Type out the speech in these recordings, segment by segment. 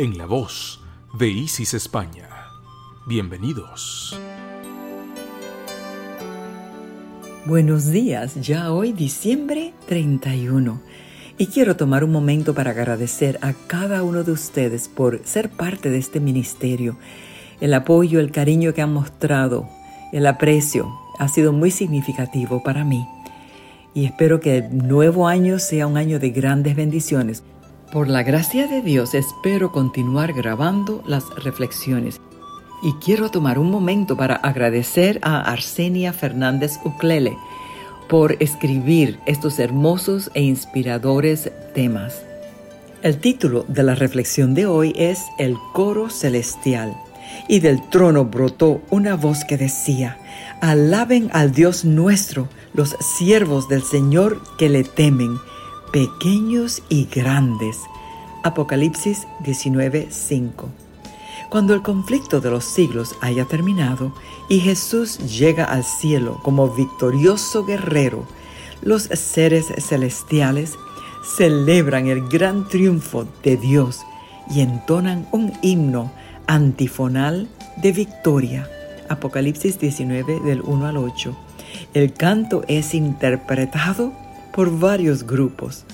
en la voz de Isis España. Bienvenidos. Buenos días, ya hoy diciembre 31. Y quiero tomar un momento para agradecer a cada uno de ustedes por ser parte de este ministerio. El apoyo, el cariño que han mostrado, el aprecio ha sido muy significativo para mí. Y espero que el nuevo año sea un año de grandes bendiciones por la gracia de Dios espero continuar grabando las reflexiones. Y quiero tomar un momento para agradecer a Arsenia Fernández Uclele por escribir estos hermosos e inspiradores temas. El título de la reflexión de hoy es El coro celestial. Y del trono brotó una voz que decía, Alaben al Dios nuestro los siervos del Señor que le temen pequeños y grandes. Apocalipsis 19:5. Cuando el conflicto de los siglos haya terminado y Jesús llega al cielo como victorioso guerrero, los seres celestiales celebran el gran triunfo de Dios y entonan un himno antifonal de victoria. Apocalipsis 19 del 1 al 8. El canto es interpretado por varios grupos.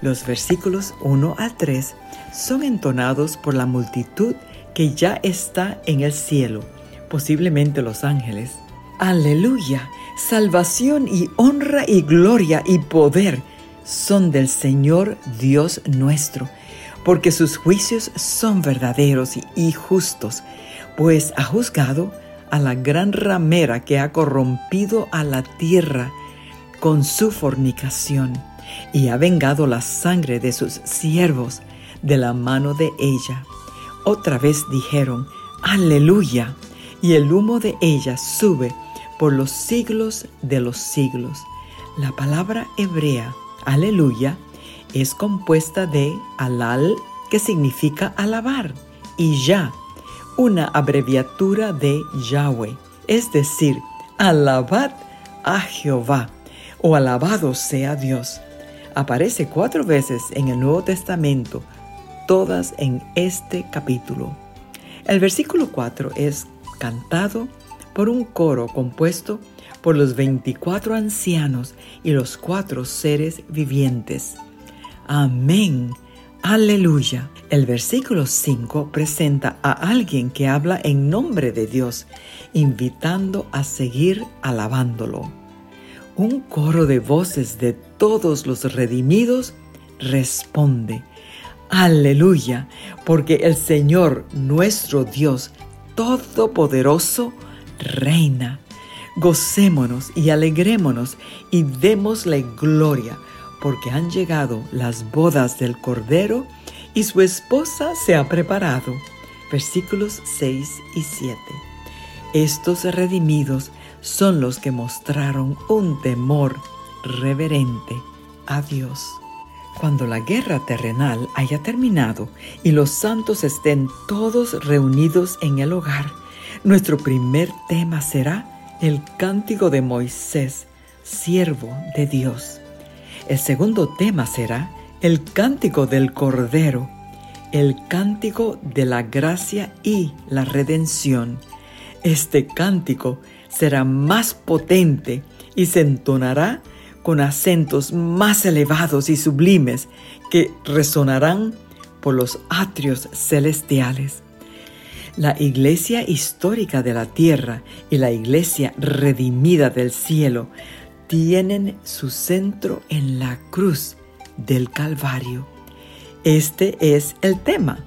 Los versículos 1 al 3 son entonados por la multitud que ya está en el cielo, posiblemente los ángeles. Aleluya, salvación y honra y gloria y poder son del Señor Dios nuestro, porque sus juicios son verdaderos y justos, pues ha juzgado a la gran ramera que ha corrompido a la tierra con su fornicación y ha vengado la sangre de sus siervos de la mano de ella. Otra vez dijeron, aleluya, y el humo de ella sube por los siglos de los siglos. La palabra hebrea, aleluya, es compuesta de alal, que significa alabar, y ya, una abreviatura de Yahweh, es decir, alabad a Jehová o alabado sea Dios. Aparece cuatro veces en el Nuevo Testamento, todas en este capítulo. El versículo 4 es cantado por un coro compuesto por los 24 ancianos y los cuatro seres vivientes. Amén. Aleluya. El versículo 5 presenta a alguien que habla en nombre de Dios, invitando a seguir alabándolo un coro de voces de todos los redimidos responde, aleluya, porque el Señor nuestro Dios Todopoderoso reina. Gocémonos y alegrémonos y démosle gloria, porque han llegado las bodas del Cordero y su esposa se ha preparado. Versículos 6 y 7. Estos redimidos son los que mostraron un temor reverente a Dios. Cuando la guerra terrenal haya terminado y los santos estén todos reunidos en el hogar, nuestro primer tema será el cántico de Moisés, siervo de Dios. El segundo tema será el cántico del Cordero, el cántico de la gracia y la redención. Este cántico será más potente y se entonará con acentos más elevados y sublimes que resonarán por los atrios celestiales. La iglesia histórica de la tierra y la iglesia redimida del cielo tienen su centro en la cruz del Calvario. Este es el tema,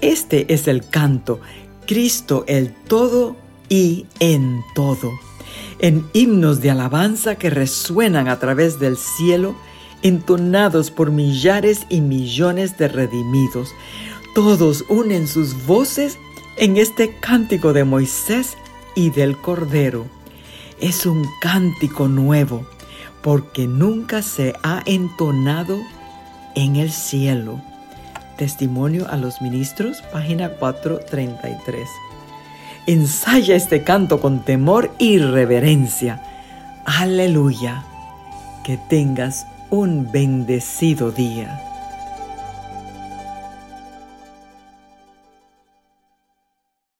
este es el canto, Cristo el todo y en todo, en himnos de alabanza que resuenan a través del cielo, entonados por millares y millones de redimidos. Todos unen sus voces en este cántico de Moisés y del Cordero. Es un cántico nuevo porque nunca se ha entonado en el cielo. Testimonio a los ministros, página 433. Ensaya este canto con temor y reverencia. Aleluya. Que tengas un bendecido día.